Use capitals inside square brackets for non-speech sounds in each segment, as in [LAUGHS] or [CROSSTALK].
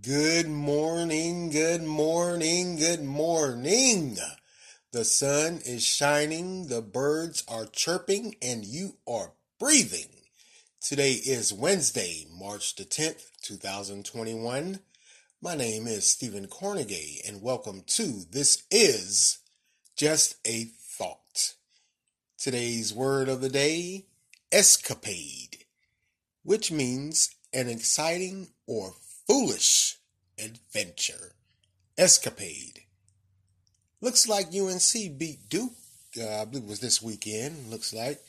Good morning, good morning, good morning. The sun is shining, the birds are chirping, and you are breathing. Today is Wednesday, March the 10th, 2021. My name is Stephen Cornegay, and welcome to This Is Just a Thought. Today's word of the day escapade, which means an exciting or foolish adventure. Escapade. Looks like UNC beat Duke. Uh, I believe it was this weekend. Looks like.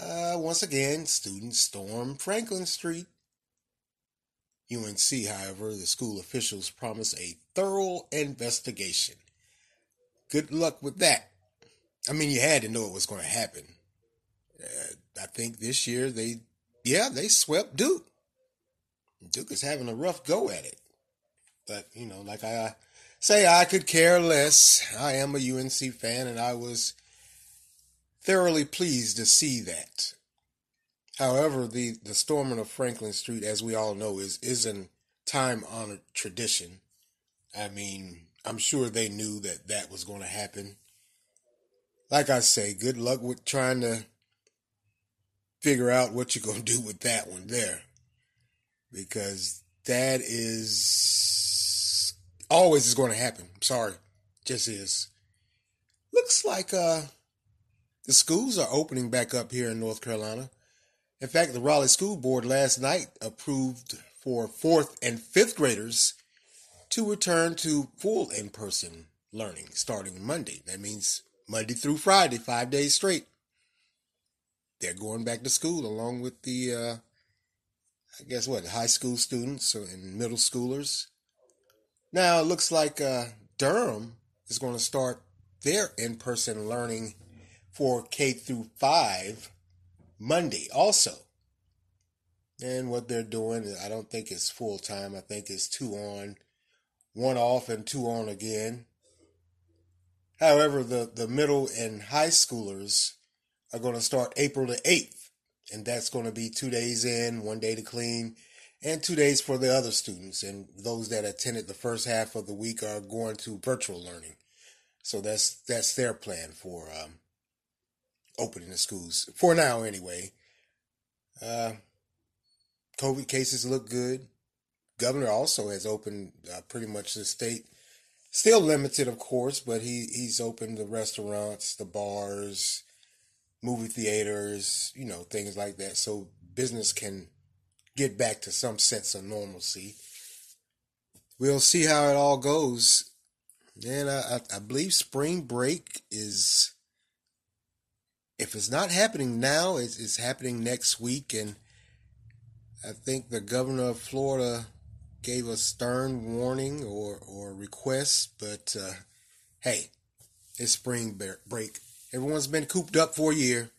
Uh, once again, students storm Franklin Street. UNC, however, the school officials promise a thorough investigation. Good luck with that. I mean, you had to know it was going to happen. Uh, I think this year they, yeah, they swept Duke. Duke is having a rough go at it. But, you know, like I say, I could care less. I am a UNC fan, and I was thoroughly pleased to see that. However, the, the storming of Franklin Street, as we all know, is, is a time honored tradition. I mean, I'm sure they knew that that was going to happen. Like I say, good luck with trying to figure out what you're going [LAUGHS] to do with that one there. Because that is always is going to happen. Sorry. Just is. Looks like uh the schools are opening back up here in North Carolina. In fact, the Raleigh School Board last night approved for fourth and fifth graders to return to full in person learning starting Monday. That means Monday through Friday, five days straight. They're going back to school along with the, uh, I guess what, high school students and middle schoolers. Now it looks like uh, Durham is going to start their in person learning for K through five Monday also. And what they're doing, I don't think it's full time. I think it's two on, one off, and two on again. However, the, the middle and high schoolers are going to start April the 8th, and that's going to be two days in, one day to clean, and two days for the other students. And those that attended the first half of the week are going to virtual learning. So that's that's their plan for um, opening the schools for now, anyway. Uh, COVID cases look good. Governor also has opened uh, pretty much the state, still limited, of course, but he he's opened the restaurants, the bars, movie theaters, you know, things like that, so business can get back to some sense of normalcy. We'll see how it all goes. And I, I believe spring break is if it's not happening now, it's, it's happening next week. And I think the governor of Florida gave a stern warning or, or request, but uh, hey, it's spring break. Everyone's been cooped up for a year.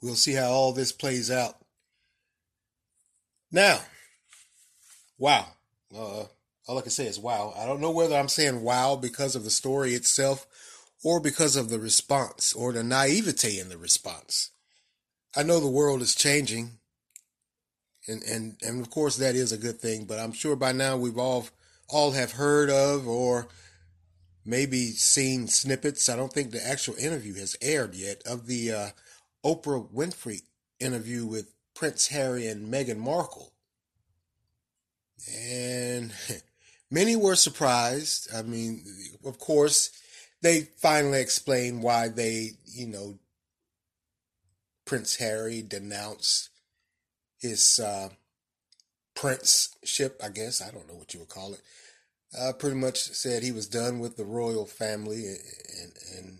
We'll see how all this plays out. Now, wow. Uh, all I can say is wow. I don't know whether I'm saying wow because of the story itself or because of the response or the naivete in the response. I know the world is changing, and and and of course that is a good thing. But I'm sure by now we've all all have heard of or maybe seen snippets. I don't think the actual interview has aired yet of the uh, Oprah Winfrey interview with Prince Harry and Meghan Markle, and [LAUGHS] many were surprised. I mean, of course they finally explained why they, you know, Prince Harry denounced his uh, princeship, I guess. I don't know what you would call it. Uh, pretty much said he was done with the royal family, and, and, and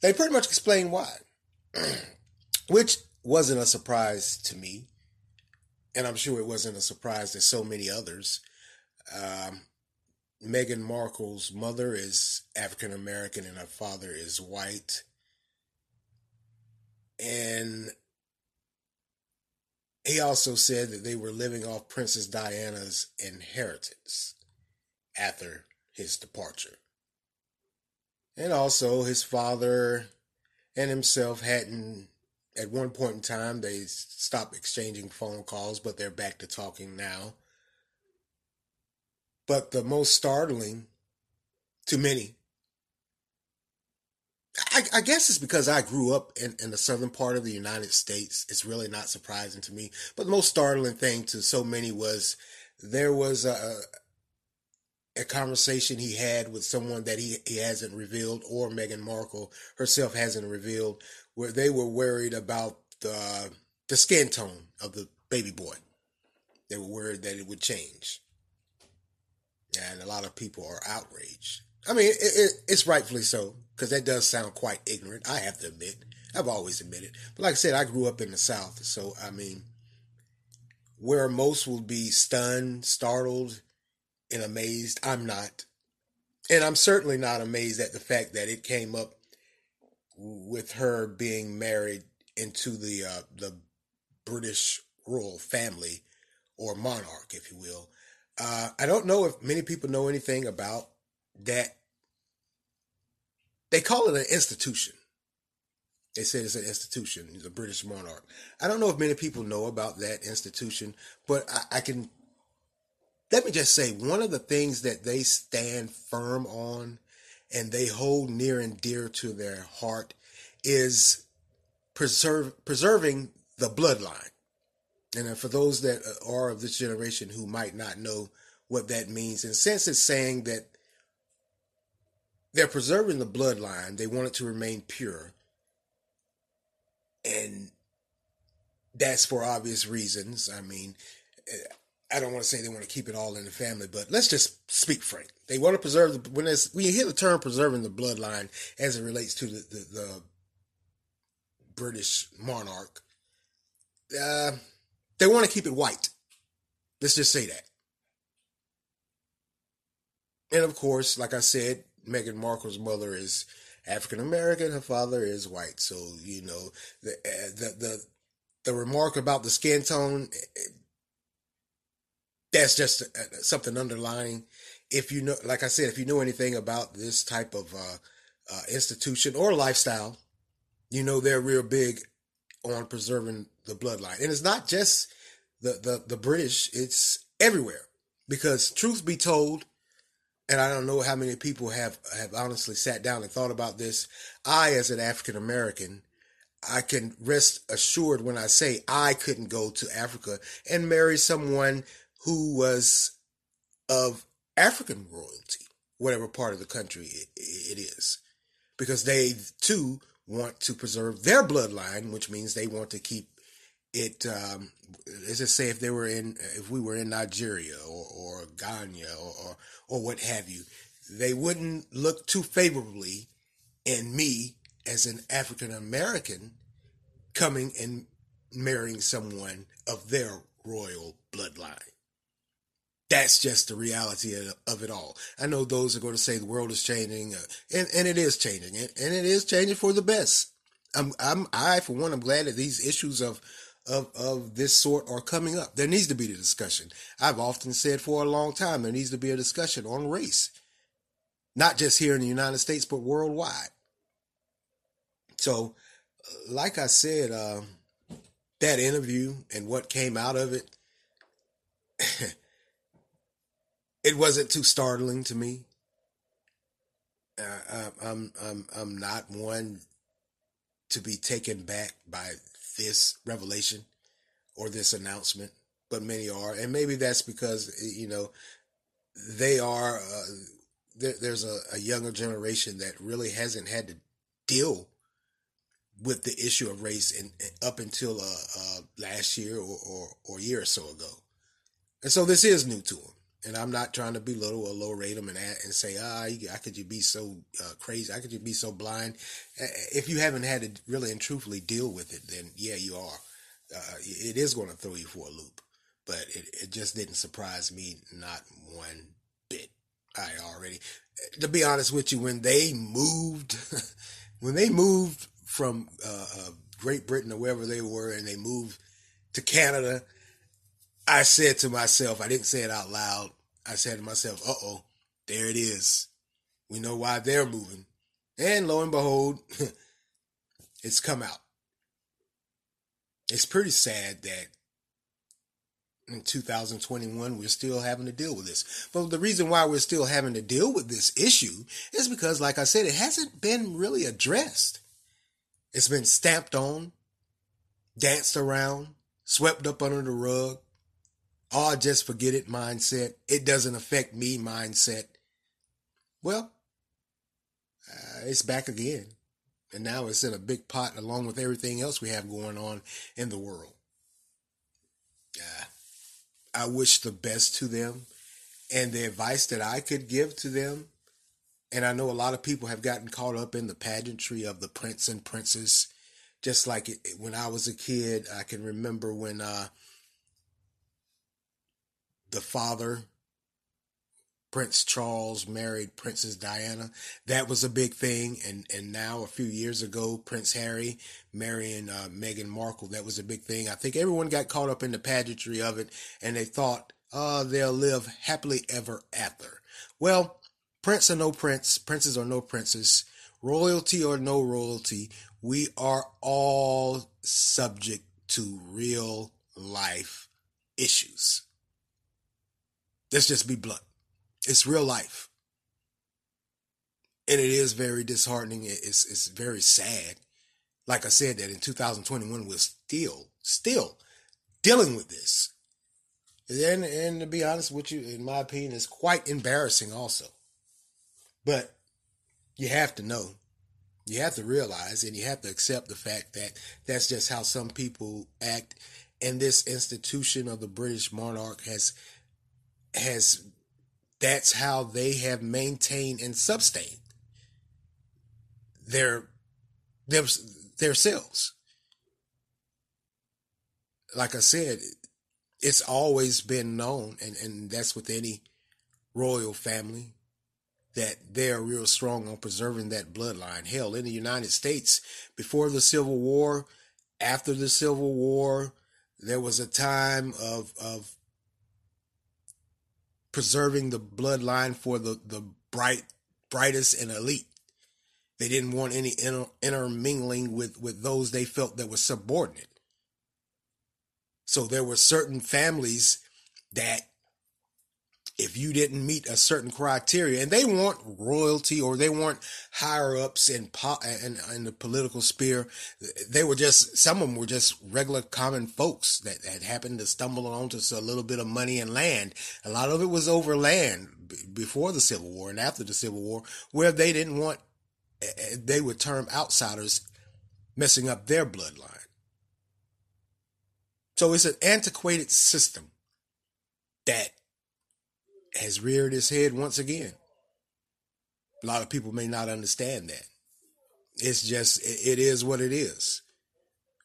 they pretty much explained why, [CLEARS THROAT] which wasn't a surprise to me, and I'm sure it wasn't a surprise to so many others. Um, Meghan Markle's mother is African American and her father is white. And he also said that they were living off Princess Diana's inheritance after his departure. And also, his father and himself hadn't, at one point in time, they stopped exchanging phone calls, but they're back to talking now. But the most startling to many, I, I, guess it's because I grew up in, in the southern part of the United States. It's really not surprising to me. But the most startling thing to so many was there was a, a conversation he had with someone that he, he hasn't revealed, or Meghan Markle herself hasn't revealed, where they were worried about the, the skin tone of the baby boy. They were worried that it would change. And a lot of people are outraged. I mean, it, it, it's rightfully so, because that does sound quite ignorant. I have to admit. I've always admitted. But like I said, I grew up in the South. So, I mean, where most will be stunned, startled, and amazed, I'm not. And I'm certainly not amazed at the fact that it came up with her being married into the uh, the British royal family or monarch, if you will. Uh, I don't know if many people know anything about that. They call it an institution. They say it's an institution, the British monarch. I don't know if many people know about that institution, but I, I can. Let me just say one of the things that they stand firm on and they hold near and dear to their heart is preserve, preserving the bloodline. And uh, for those that uh, are of this generation who might not know what that means, and since it's saying that they're preserving the bloodline. They want it to remain pure. And that's for obvious reasons. I mean, uh, I don't want to say they want to keep it all in the family, but let's just speak frank. They want to preserve the, when, when you hear the term preserving the bloodline as it relates to the, the, the British monarch, uh, they want to keep it white. Let's just say that. And of course, like I said, Meghan Markle's mother is African American. Her father is white. So you know the uh, the the the remark about the skin tone. That's just uh, something underlying. If you know, like I said, if you know anything about this type of uh, uh, institution or lifestyle, you know they're real big on preserving the bloodline. And it's not just the, the, the British, it's everywhere. Because truth be told, and I don't know how many people have, have honestly sat down and thought about this. I, as an African American, I can rest assured when I say I couldn't go to Africa and marry someone who was of African royalty, whatever part of the country it, it is, because they too want to preserve their bloodline, which means they want to keep it. Um, let's just say if they were in, if we were in Nigeria or, or Ghana or, or, or what have you, they wouldn't look too favorably in me as an African American coming and marrying someone of their royal bloodline. That's just the reality of it all. I know those are going to say the world is changing, uh, and, and it is changing, and, and it is changing for the best. I'm, I'm, I, for one, I'm glad that these issues of, of, of this sort are coming up. There needs to be the discussion. I've often said for a long time, there needs to be a discussion on race, not just here in the United States, but worldwide. So, like I said, uh, that interview and what came out of it, [LAUGHS] it wasn't too startling to me. Uh, I'm I'm I'm not one to be taken back by this revelation or this announcement, but many are, and maybe that's because you know they are. Uh, there, there's a, a younger generation that really hasn't had to deal with the issue of race in, up until uh, uh, last year or, or, or year or so ago, and so this is new to them and I'm not trying to belittle or low rate them and and say, ah, how could you be so uh, crazy? How could you be so blind? If you haven't had to really and truthfully deal with it, then yeah, you are. Uh, it is going to throw you for a loop, but it, it just didn't surprise me not one bit. I already, to be honest with you, when they moved, [LAUGHS] when they moved from uh, uh, Great Britain or wherever they were, and they moved to Canada I said to myself, I didn't say it out loud. I said to myself, uh oh, there it is. We know why they're moving. And lo and behold, [LAUGHS] it's come out. It's pretty sad that in 2021 we're still having to deal with this. But the reason why we're still having to deal with this issue is because, like I said, it hasn't been really addressed. It's been stamped on, danced around, swept up under the rug. Oh, just forget it mindset. It doesn't affect me mindset. Well, uh, it's back again. And now it's in a big pot along with everything else we have going on in the world. Uh, I wish the best to them. And the advice that I could give to them, and I know a lot of people have gotten caught up in the pageantry of the prince and princess. Just like when I was a kid, I can remember when uh, the father Prince Charles married Princess Diana. That was a big thing. And, and now, a few years ago, Prince Harry marrying uh, Meghan Markle. That was a big thing. I think everyone got caught up in the pageantry of it and they thought, oh, they'll live happily ever after. Well, prince or no prince, princes or no princes, royalty or no royalty, we are all subject to real life issues. Let's just be blunt. It's real life. And it is very disheartening. It's, it's very sad. Like I said, that in 2021, we're still, still dealing with this. And, and to be honest with you, in my opinion, it's quite embarrassing also. But you have to know, you have to realize, and you have to accept the fact that that's just how some people act. And this institution of the British monarch has has that's how they have maintained and sustained their their themselves. Like I said, it's always been known, and, and that's with any royal family, that they're real strong on preserving that bloodline. Hell, in the United States, before the Civil War, after the Civil War, there was a time of, of preserving the bloodline for the, the bright, brightest and elite. They didn't want any inter, intermingling with, with those they felt that were subordinate. So there were certain families that if you didn't meet a certain criteria and they weren't royalty or they weren't higher ups in, po- in, in the political sphere they were just some of them were just regular common folks that had happened to stumble onto a little bit of money and land. A lot of it was over land before the civil war and after the civil war where they didn't want eh, eh, they would term outsiders messing up their bloodline. So it's an antiquated system that has reared its head once again. A lot of people may not understand that. It's just, it is what it is.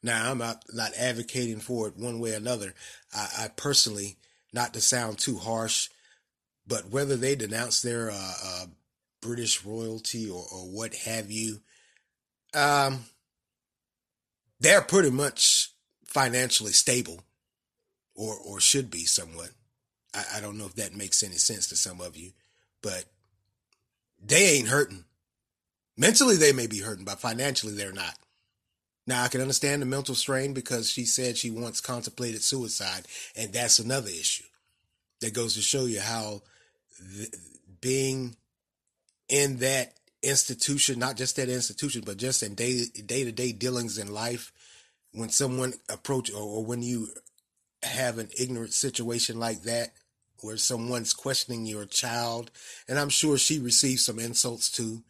Now, I'm not, not advocating for it one way or another. I, I personally, not to sound too harsh, but whether they denounce their uh, uh, British royalty or, or what have you, um, they're pretty much financially stable or, or should be somewhat. I, I don't know if that makes any sense to some of you, but they ain't hurting. Mentally, they may be hurting, but financially, they're not. Now, I can understand the mental strain because she said she once contemplated suicide, and that's another issue. That goes to show you how th- being in that institution, not just that institution, but just in day day to day dealings in life, when someone approach or, or when you have an ignorant situation like that, where someone's questioning your child, and I'm sure she received some insults too.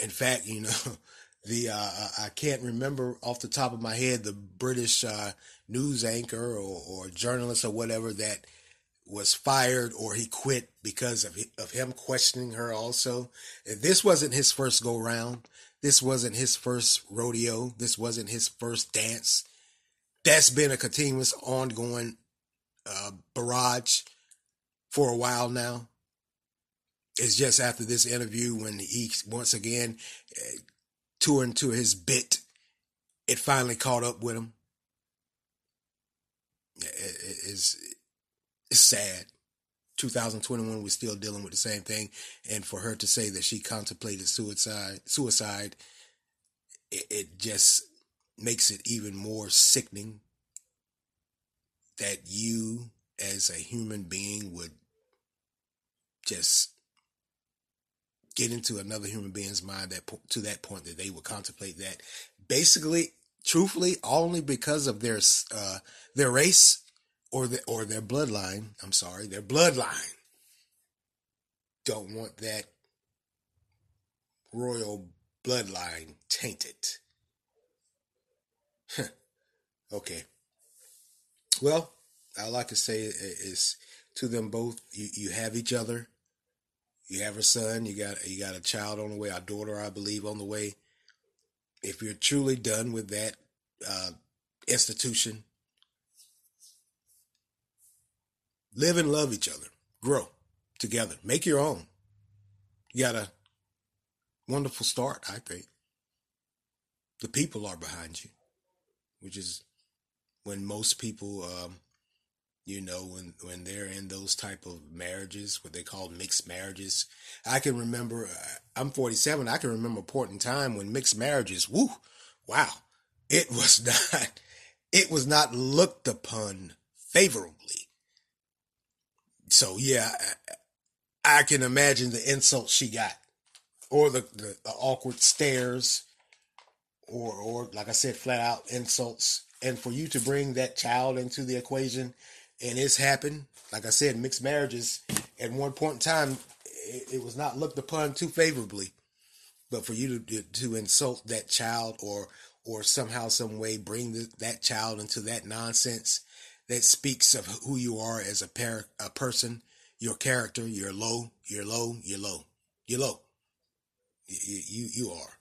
In fact, you know, [LAUGHS] the uh, I can't remember off the top of my head the British uh, news anchor or, or journalist or whatever that was fired or he quit because of of him questioning her. Also, this wasn't his first go round. This wasn't his first rodeo. This wasn't his first dance. That's been a continuous, ongoing uh, barrage for a while now. It's just after this interview when he once again eh, uh, touring to his bit, it finally caught up with him. It, it, it's it's sad. 2021, we're still dealing with the same thing, and for her to say that she contemplated suicide, suicide, it, it just makes it even more sickening. that you as a human being would just get into another human being's mind that to that point that they would contemplate that. Basically truthfully only because of their uh, their race or the, or their bloodline i'm sorry their bloodline don't want that royal bloodline tainted. Okay. Well all i can say is to them both you, you have each other you have a son, you got you got a child on the way, a daughter, I believe, on the way. If you're truly done with that uh, institution, live and love each other, grow together, make your own. You got a wonderful start, I think. The people are behind you, which is when most people um, you know when when they're in those type of marriages what they call mixed marriages. I can remember uh, i'm 47 i can remember a point in time when mixed marriages woo wow it [LAUGHS] was not it was not looked upon favorably. So yeah i, I can imagine the insults she got or the, the, the awkward stares or or like i said flat out insults. And for you to bring that child into the equation and it's happened. Like I said, mixed marriages at one point in time, it, it was not looked upon too favorably. But for you to to insult that child or or somehow, some way, bring the, that child into that nonsense that speaks of who you are as a par- a person, your character, you're low, you're low, you're low, you're low. You, you, you are.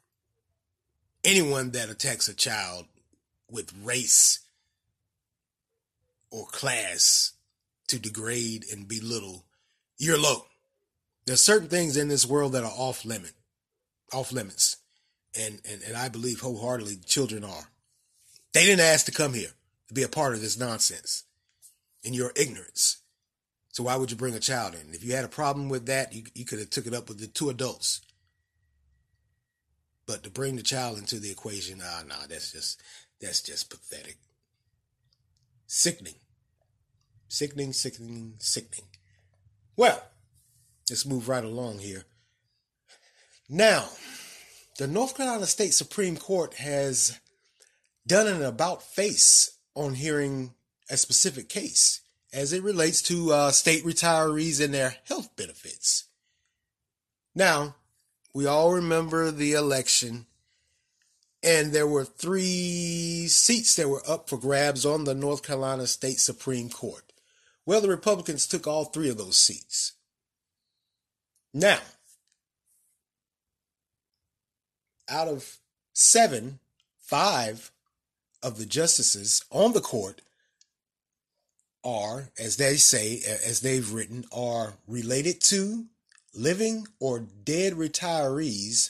Anyone that attacks a child with race or class to degrade and belittle, you're low. There's certain things in this world that are off limit, off limits. And, and, and I believe wholeheartedly children are. They didn't ask to come here to be a part of this nonsense in your ignorance. So why would you bring a child in? If you had a problem with that, you, you could have took it up with the two adults. But to bring the child into the equation, ah, nah, that's just that's just pathetic. Sickening. Sickening, sickening, sickening. Well, let's move right along here. Now, the North Carolina State Supreme Court has done an about face on hearing a specific case as it relates to uh, state retirees and their health benefits. Now, we all remember the election, and there were three seats that were up for grabs on the North Carolina State Supreme Court. Well, the Republicans took all three of those seats. Now, out of seven, five of the justices on the court are, as they say, as they've written, are related to living or dead retirees,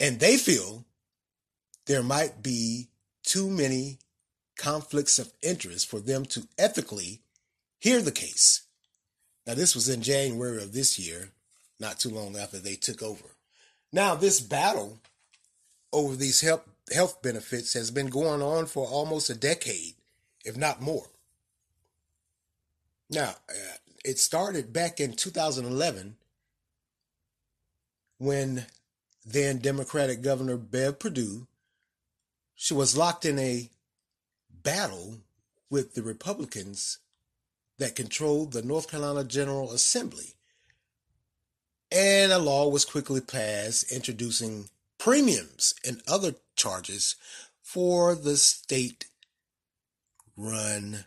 and they feel there might be too many conflicts of interest for them to ethically hear the case. Now, this was in January of this year, not too long after they took over. Now, this battle over these health, health benefits has been going on for almost a decade, if not more. Now, uh, it started back in 2011 when then Democratic Governor Bev Perdue she was locked in a battle with the Republicans that controlled the North Carolina General Assembly. And a law was quickly passed introducing premiums and other charges for the state run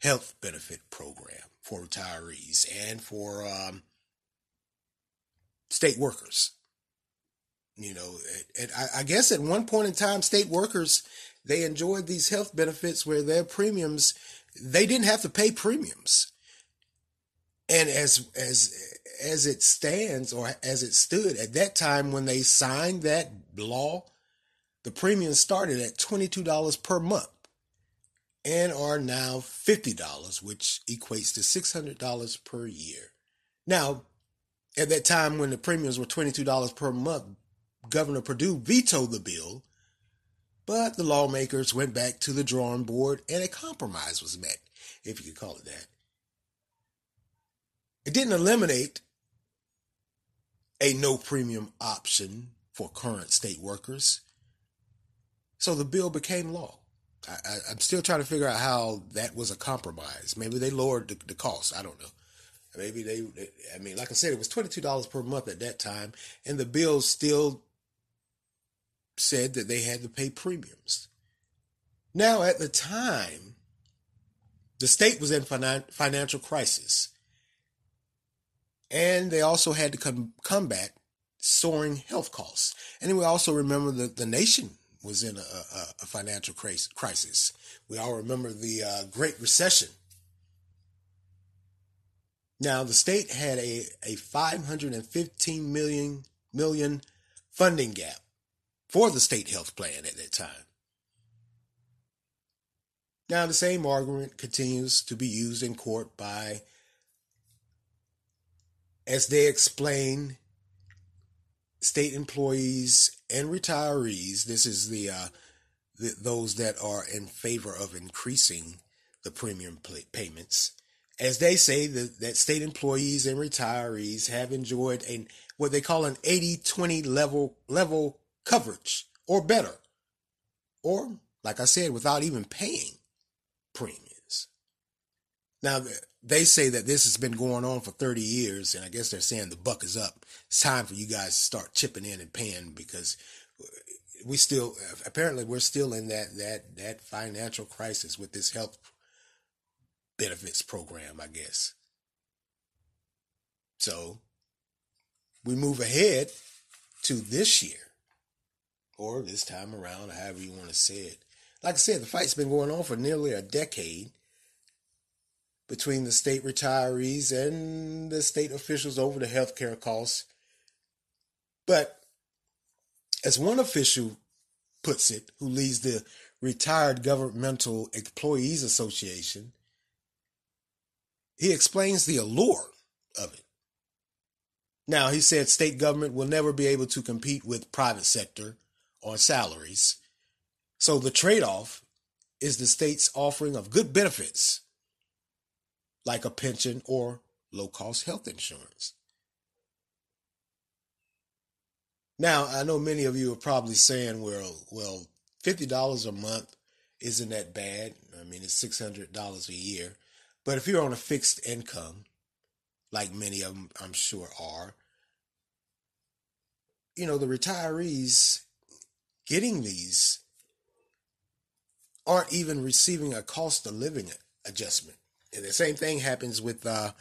health benefit program for retirees and for um, state workers. You know, I guess at one point in time, state workers they enjoyed these health benefits where their premiums they didn't have to pay premiums. And as as as it stands or as it stood at that time when they signed that law, the premiums started at $22 per month and are now $50, which equates to $600 per year. Now, at that time when the premiums were $22 per month, Governor Perdue vetoed the bill But the lawmakers went back to the drawing board and a compromise was met, if you could call it that. It didn't eliminate a no premium option for current state workers. So the bill became law. I, am still trying to figure out how that was a compromise. Maybe they lowered the, the cost. I don't know. Maybe they, I mean, like I said, it was $22 per month at that time, and the bill still said that they had to pay premiums. Now, at the time, the state was in financial crisis, and they also had to com- combat soaring health costs. And we also remember that the nation was in a, a, a financial crisis. We all remember the uh, Great Recession. Now, the state had a, a 515 million, million funding gap for the state health plan at that time. Now, the same argument continues to be used in court by, as they explain, state employees and retirees. This is the, uh, the those that are in favor of increasing the premium payments. As they say, the, that state employees and retirees have enjoyed a what they call an 80-20 level level coverage or better. Or, like I said, without even paying premiums. Now, they say that this has been going on for 30 years, and I guess they're saying the buck is up. It's time for you guys to start chipping in and paying because uh, we still uh, apparently we're still in that that that financial crisis with this health benefits program, I guess. So we move ahead to this year or this time around, however you want to say it. Like I said, the fight's been going on for nearly a decade between the state retirees and the state officials over the health care costs. But as one official puts it, who leads the Retired Governmental Employees Association, he explains the allure of it. Now, he said state government will never be able to compete with private sector on salaries. So the trade off is the state's offering of good benefits like a pension or low cost health insurance. Now, I know many of you are probably saying, well, well, $50 a month isn't that bad. I mean, it's $600 a year. But if you're on a fixed income, like many of them I'm sure are, you know, the retirees getting these aren't even receiving a cost of living adjustment. And the same thing happens with uh,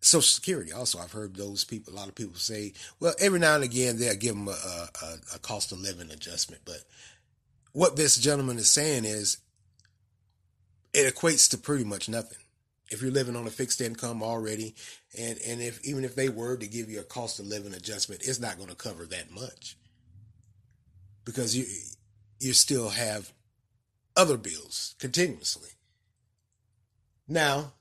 Social Security. Also, I've heard those people, a lot of people say, well, every now and again they'll give them a, a, a cost of living adjustment. But what this gentleman is saying is it equates to pretty much nothing. If you're living on a fixed income already, and, and if even if they were to give you a cost of living adjustment, it's not going to cover that much because you you still have other bills continuously. Now,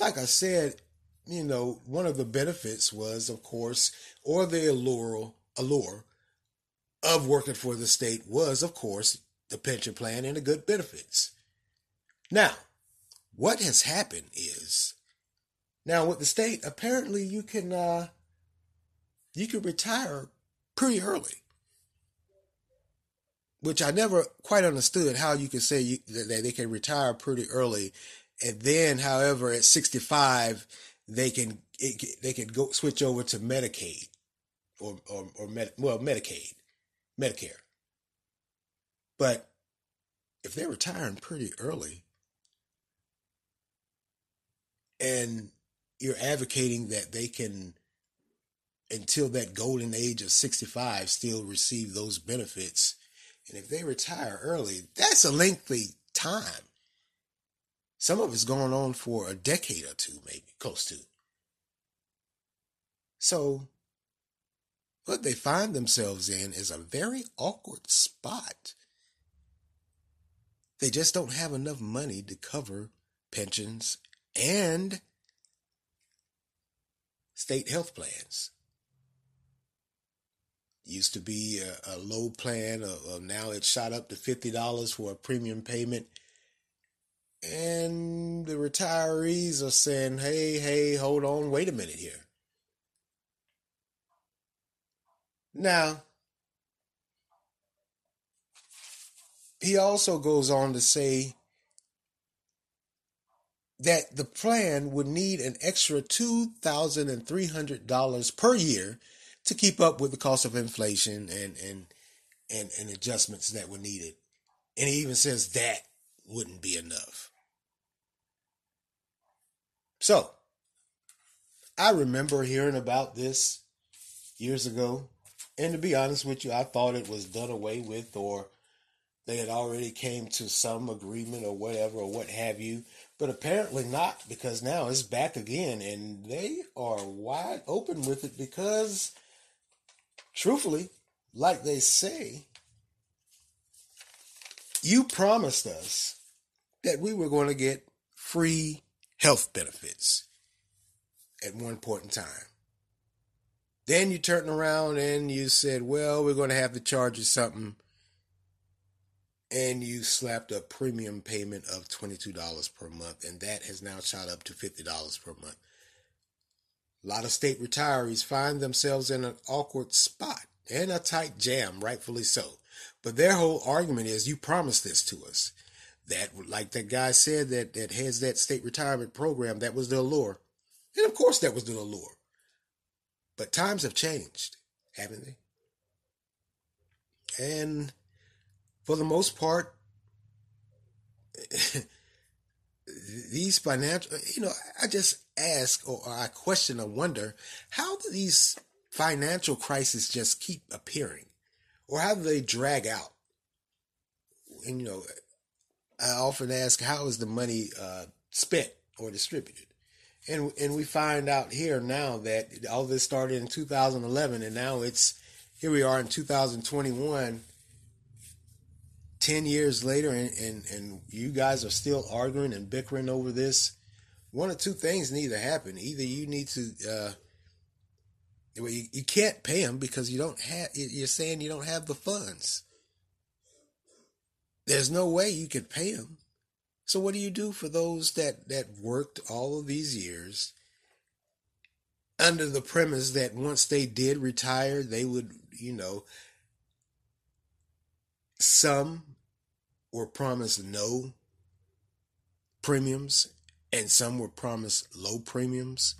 like I said, you know, one of the benefits was, of course, or the allure, allure of working for the state was, of course, the pension plan and the good benefits. Now, what has happened is, now with the state, apparently you can uh, you can retire pretty early which I never quite understood how you could say you, that they can retire pretty early, and then, however, at 65 they can it, they can go switch over to Medicaid or or, or Med, well Medicaid, Medicare. But if they're retiring pretty early, and you're advocating that they can until that golden age of 65 still receive those benefits and if they retire early, that's a lengthy time. Some of it's going on for a decade or two, maybe close to. So, what they find themselves in is a very awkward spot. They just don't have enough money to cover pensions and state health plans. Used to be a, a low plan, uh, now it's shot up to $50 for a premium payment. And the retirees are saying, hey, hey, hold on, wait a minute here. Now, he also goes on to say that the plan would need an extra $2,300 per year to keep up with the cost of inflation and, and, and, and adjustments that were needed. And he even says that wouldn't be enough. So, I remember hearing about this years ago. And to be honest with you, I thought it was done away with or they had already came to some agreement or whatever or what have you but apparently not because now it's back again and they are wide open with it because truthfully like they say you promised us that we were going to get free health benefits at one point in time then you turned around and you said well we're going to have to charge you something and you slapped a premium payment of $22 per month, and that has now shot up to $50 per month. A lot of state retirees find themselves in an awkward spot and a tight jam, rightfully so. But their whole argument is you promised this to us. That, like that guy said that, that has that state retirement program, that was the allure. And of course, that was the allure. But times have changed, haven't they? And for the most part, [LAUGHS] these financial, you know, I just ask or I question or wonder how do these financial crises just keep appearing or how do they drag out? And, you know, I often ask, how is the money uh, spent or distributed? And, and we find out here now that all this started in 2011 and now it's, here we are in 2021 10 years later and, and, and you guys are still arguing and bickering over this, one or two things need to happen. Either you need to, uh, you, you can't pay them because you don't have, you're saying you don't have the funds. There's no way you could pay them. So what do you do for those that, that worked all of these years under the premise that once they did retire, they would, you know, some were promised no premiums and some were promised low premiums.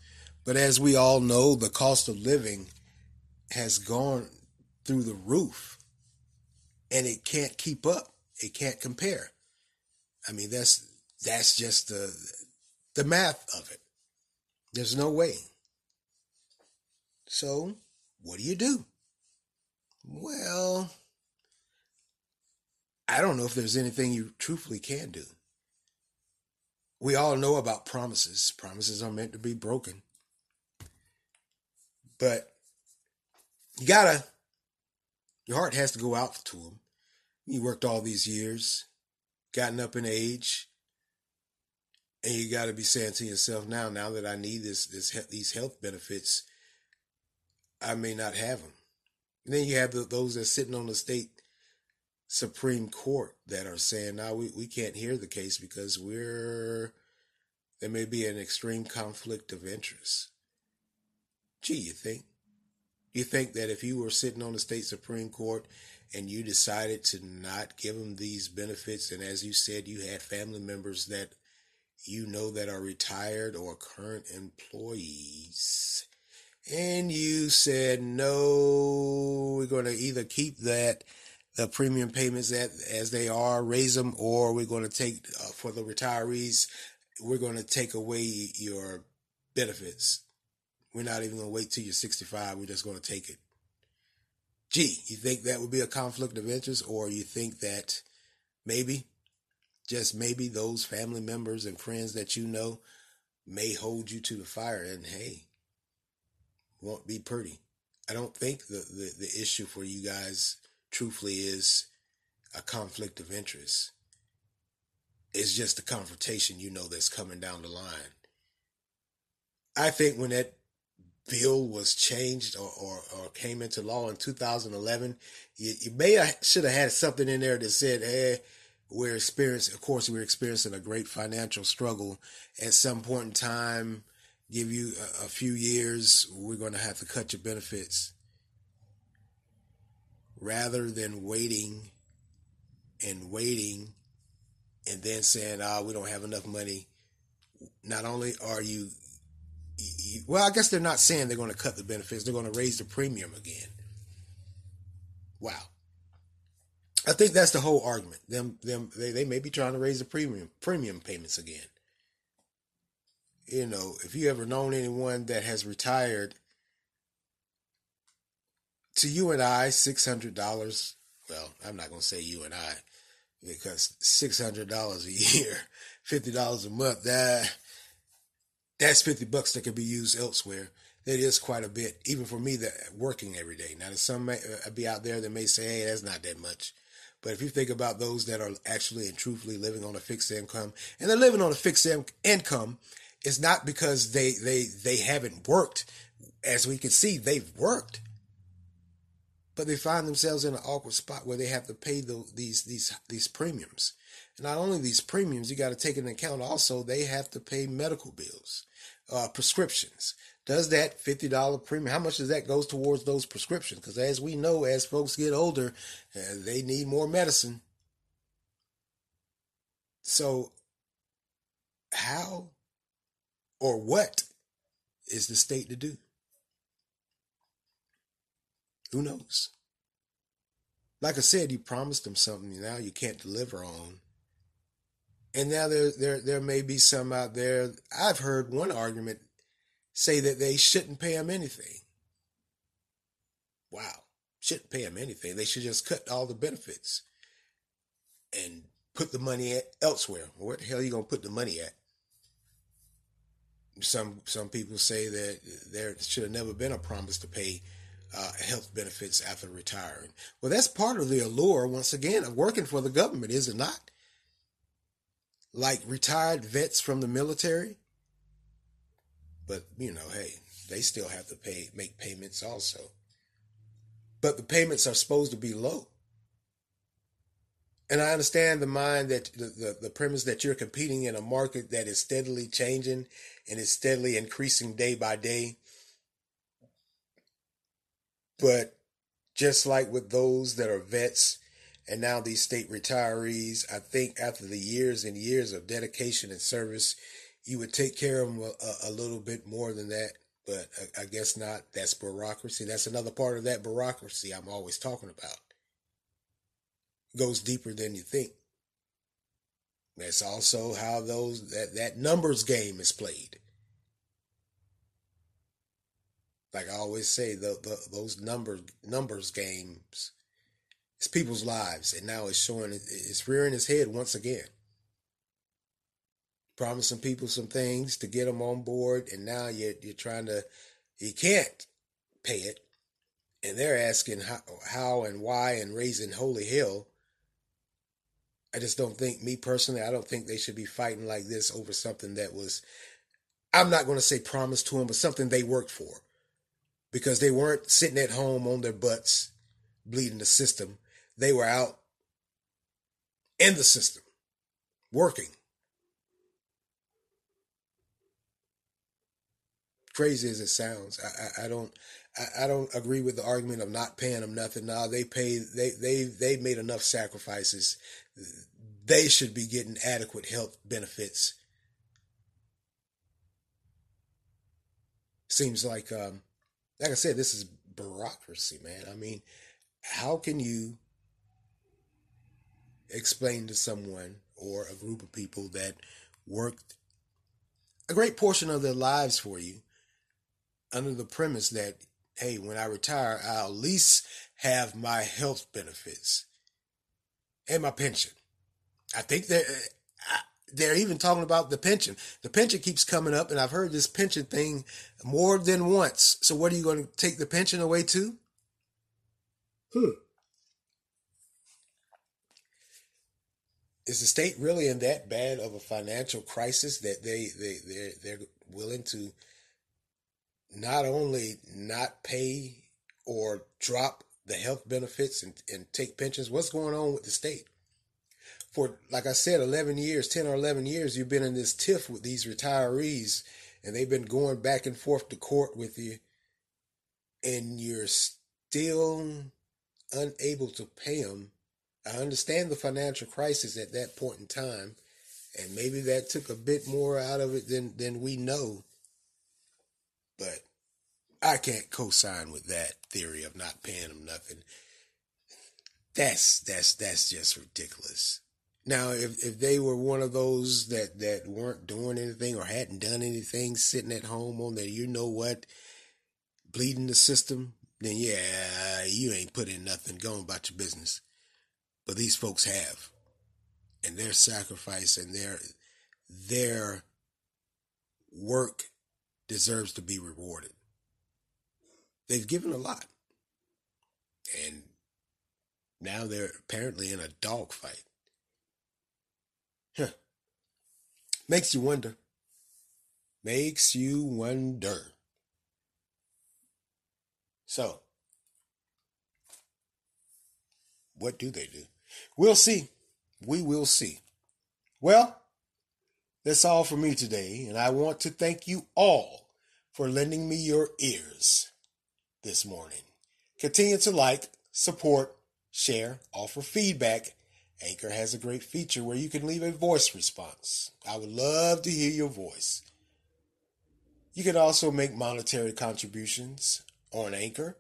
But as we all know, the cost of living has gone through the roof and it can't keep up. It can't compare. I mean, that's, that's just the, the math of it. There's no way. So what do you do? Well, I don't know if there's anything you truthfully can do. We all know about promises. Promises are meant to be broken. But you gotta, your heart has to go out to them. You worked all these years, gotten up in age, and you got to be saying to yourself now, now that I need this, this, these health benefits, I may not have them. And then you have the, those that are sitting on the state Supreme Court that are saying, now we, we can't hear the case because we're, there may be an extreme conflict of interest. Gee, you think? You think that if you were sitting on the state Supreme Court and you decided to not give them these benefits, and as you said, you had family members that you know that are retired or current employees, and you said, no, we're going to either keep that the premium payments that as they are, raise them, or we're going to take uh, for the retirees, we're going to take away your benefits. We're not even going to wait till you're 65. We're just going to take it. Gee, you think that would be a conflict of interest, or you think that maybe, just maybe, those family members and friends that you know may hold you to the fire, and hey, won't be pretty. I don't think the, the, the issue for you guys truthfully is a conflict of interest. It's just a confrontation you know that's coming down the line. I think when that bill was changed or, or, or came into law in 2011, you, you may have, should have had something in there that said, hey, we're experiencing, of course, we're experiencing a great financial struggle. At some point in time, give you a, a few years, we're going to have to cut your benefits. Rather than waiting and waiting and then saying, oh, we don't have enough money. Not only are you well, I guess they're not saying they're going to cut the benefits. They're going to raise the premium again. Wow. I think that's the whole argument. Them, them, they, they may be trying to raise the premium, premium payments again. You know, if you ever known anyone that has retired, to you and I, six hundred dollars. Well, I'm not going to say you and I, because six hundred dollars a year, [LAUGHS] fifty dollars a month. That that's 50 bucks that could be used elsewhere. That is quite a bit, even for me that working every day. Now, there's some may uh, be out there that may say, hey, that's not that much. But if you think about those that are actually and truthfully living on a fixed income, and they're living on a fixed income, it's not because they they they haven't worked. As we can see, they've worked, but they find themselves in an awkward spot where they have to pay the, these these these premiums. And not only these premiums, you got to take into account also they have to pay medical bills uh, prescriptions. Does that $50 premium, how much does that goes towards those prescriptions? Because as we know, as folks get older, uh, they need more medicine. So, how or what is the state to do? Who knows? Like I said, you promised them something now you can't deliver on. And now there, there, there may be some out there. I've heard one argument say that they shouldn't pay them anything. Wow, shouldn't pay them anything. They should just cut all the benefits and put the money at elsewhere. Where the hell are you gonna put the money at? Some some people say that there should have never been a promise to pay uh, health benefits after retiring. Well, that's part of the allure, once again, of working for the government, is it not? like retired vets from the military. But, you know, hey, they still have to pay make payments also. But the payments are supposed to be low. And I understand the mind that the, the, the premise that you're competing in a market that is steadily changing and is steadily increasing day by day. But just like with those that are vets, and now these state retirees, I think after the years and years of dedication and service, you would take care of them a, a little bit more than that. But I, I guess not. That's bureaucracy. That's another part of that bureaucracy I'm always talking about. It goes deeper than you think. That's also how those that, that numbers game is played. Like I always say, the, the those number numbers games it's people's lives, and now it's showing it's rearing its head once again. Promising people some things to get them on board, and now you're you're trying to you can't pay it, and they're asking how, how and why and raising holy hell. I just don't think, me personally, I don't think they should be fighting like this over something that was, I'm not going to say promised to them, but something they worked for. Because they weren't sitting at home on their butts, bleeding the system they were out in the system working. Crazy as it sounds, I, I, I don't I, I, don't agree with the argument of not paying them nothing. Now they pay they they they made enough sacrifices. They should be getting adequate health benefits. Seems like um, like I said, this is bureaucracy, man. I mean, how can you explain to someone or a group of people that worked a great portion of their lives for you under the premise that, hey, when I retire, I'll at least have my health benefits and my pension. I think they're, they're even talking about the pension. The pension keeps coming up, and I've heard this pension thing more than once. So, what are you going to take the pension away to? Hmm. is the state really in that bad of a financial crisis that they they they're, they're willing to not only not pay or drop the health benefits and, and take pensions, what's going on with the state? For, like I said, 11 years, 10 or 11 years, you've been in this tiff with these retirees and they've been going back and forth to court with you, and you're still unable to pay them. I understand the financial crisis at that point in time, and maybe that took a bit more out of it than than we know. But I can't co-sign with that theory of not paying them nothing. That's that's that's just ridiculous. Now, if if they were one of those that that weren't doing anything or hadn't done anything, sitting at home on their, you know what, bleeding the system, then yeah, you ain't put in nothing. Going about your business. But these folks have, and their sacrifice and their their work deserves to be rewarded. They've given a lot, and now they're apparently in a dogfight. Huh. Makes you wonder. Makes you wonder. So, what do they do? We'll see. We will see. Well, that's all for me today, and I want to thank you all for lending me your ears this morning. Continue to like, support, share, offer feedback Anchor has a great feature where you can leave a voice response. I would love to hear your voice. You can also make monetary contributions on Anchor.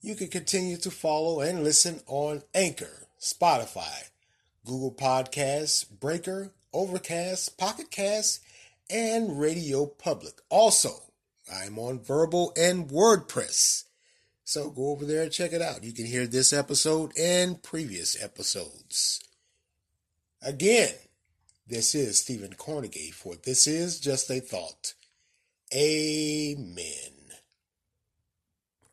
You can continue to follow and listen on Anchor, Spotify, Google Podcasts, Breaker, Overcast, Pocket Cast, and Radio Public. Also, I'm on Vurbl and WordPress. So go over there and check it out. You can hear this episode and previous episodes. Again, this is Stephen Cornegay for This Is Just a Thought. Amen.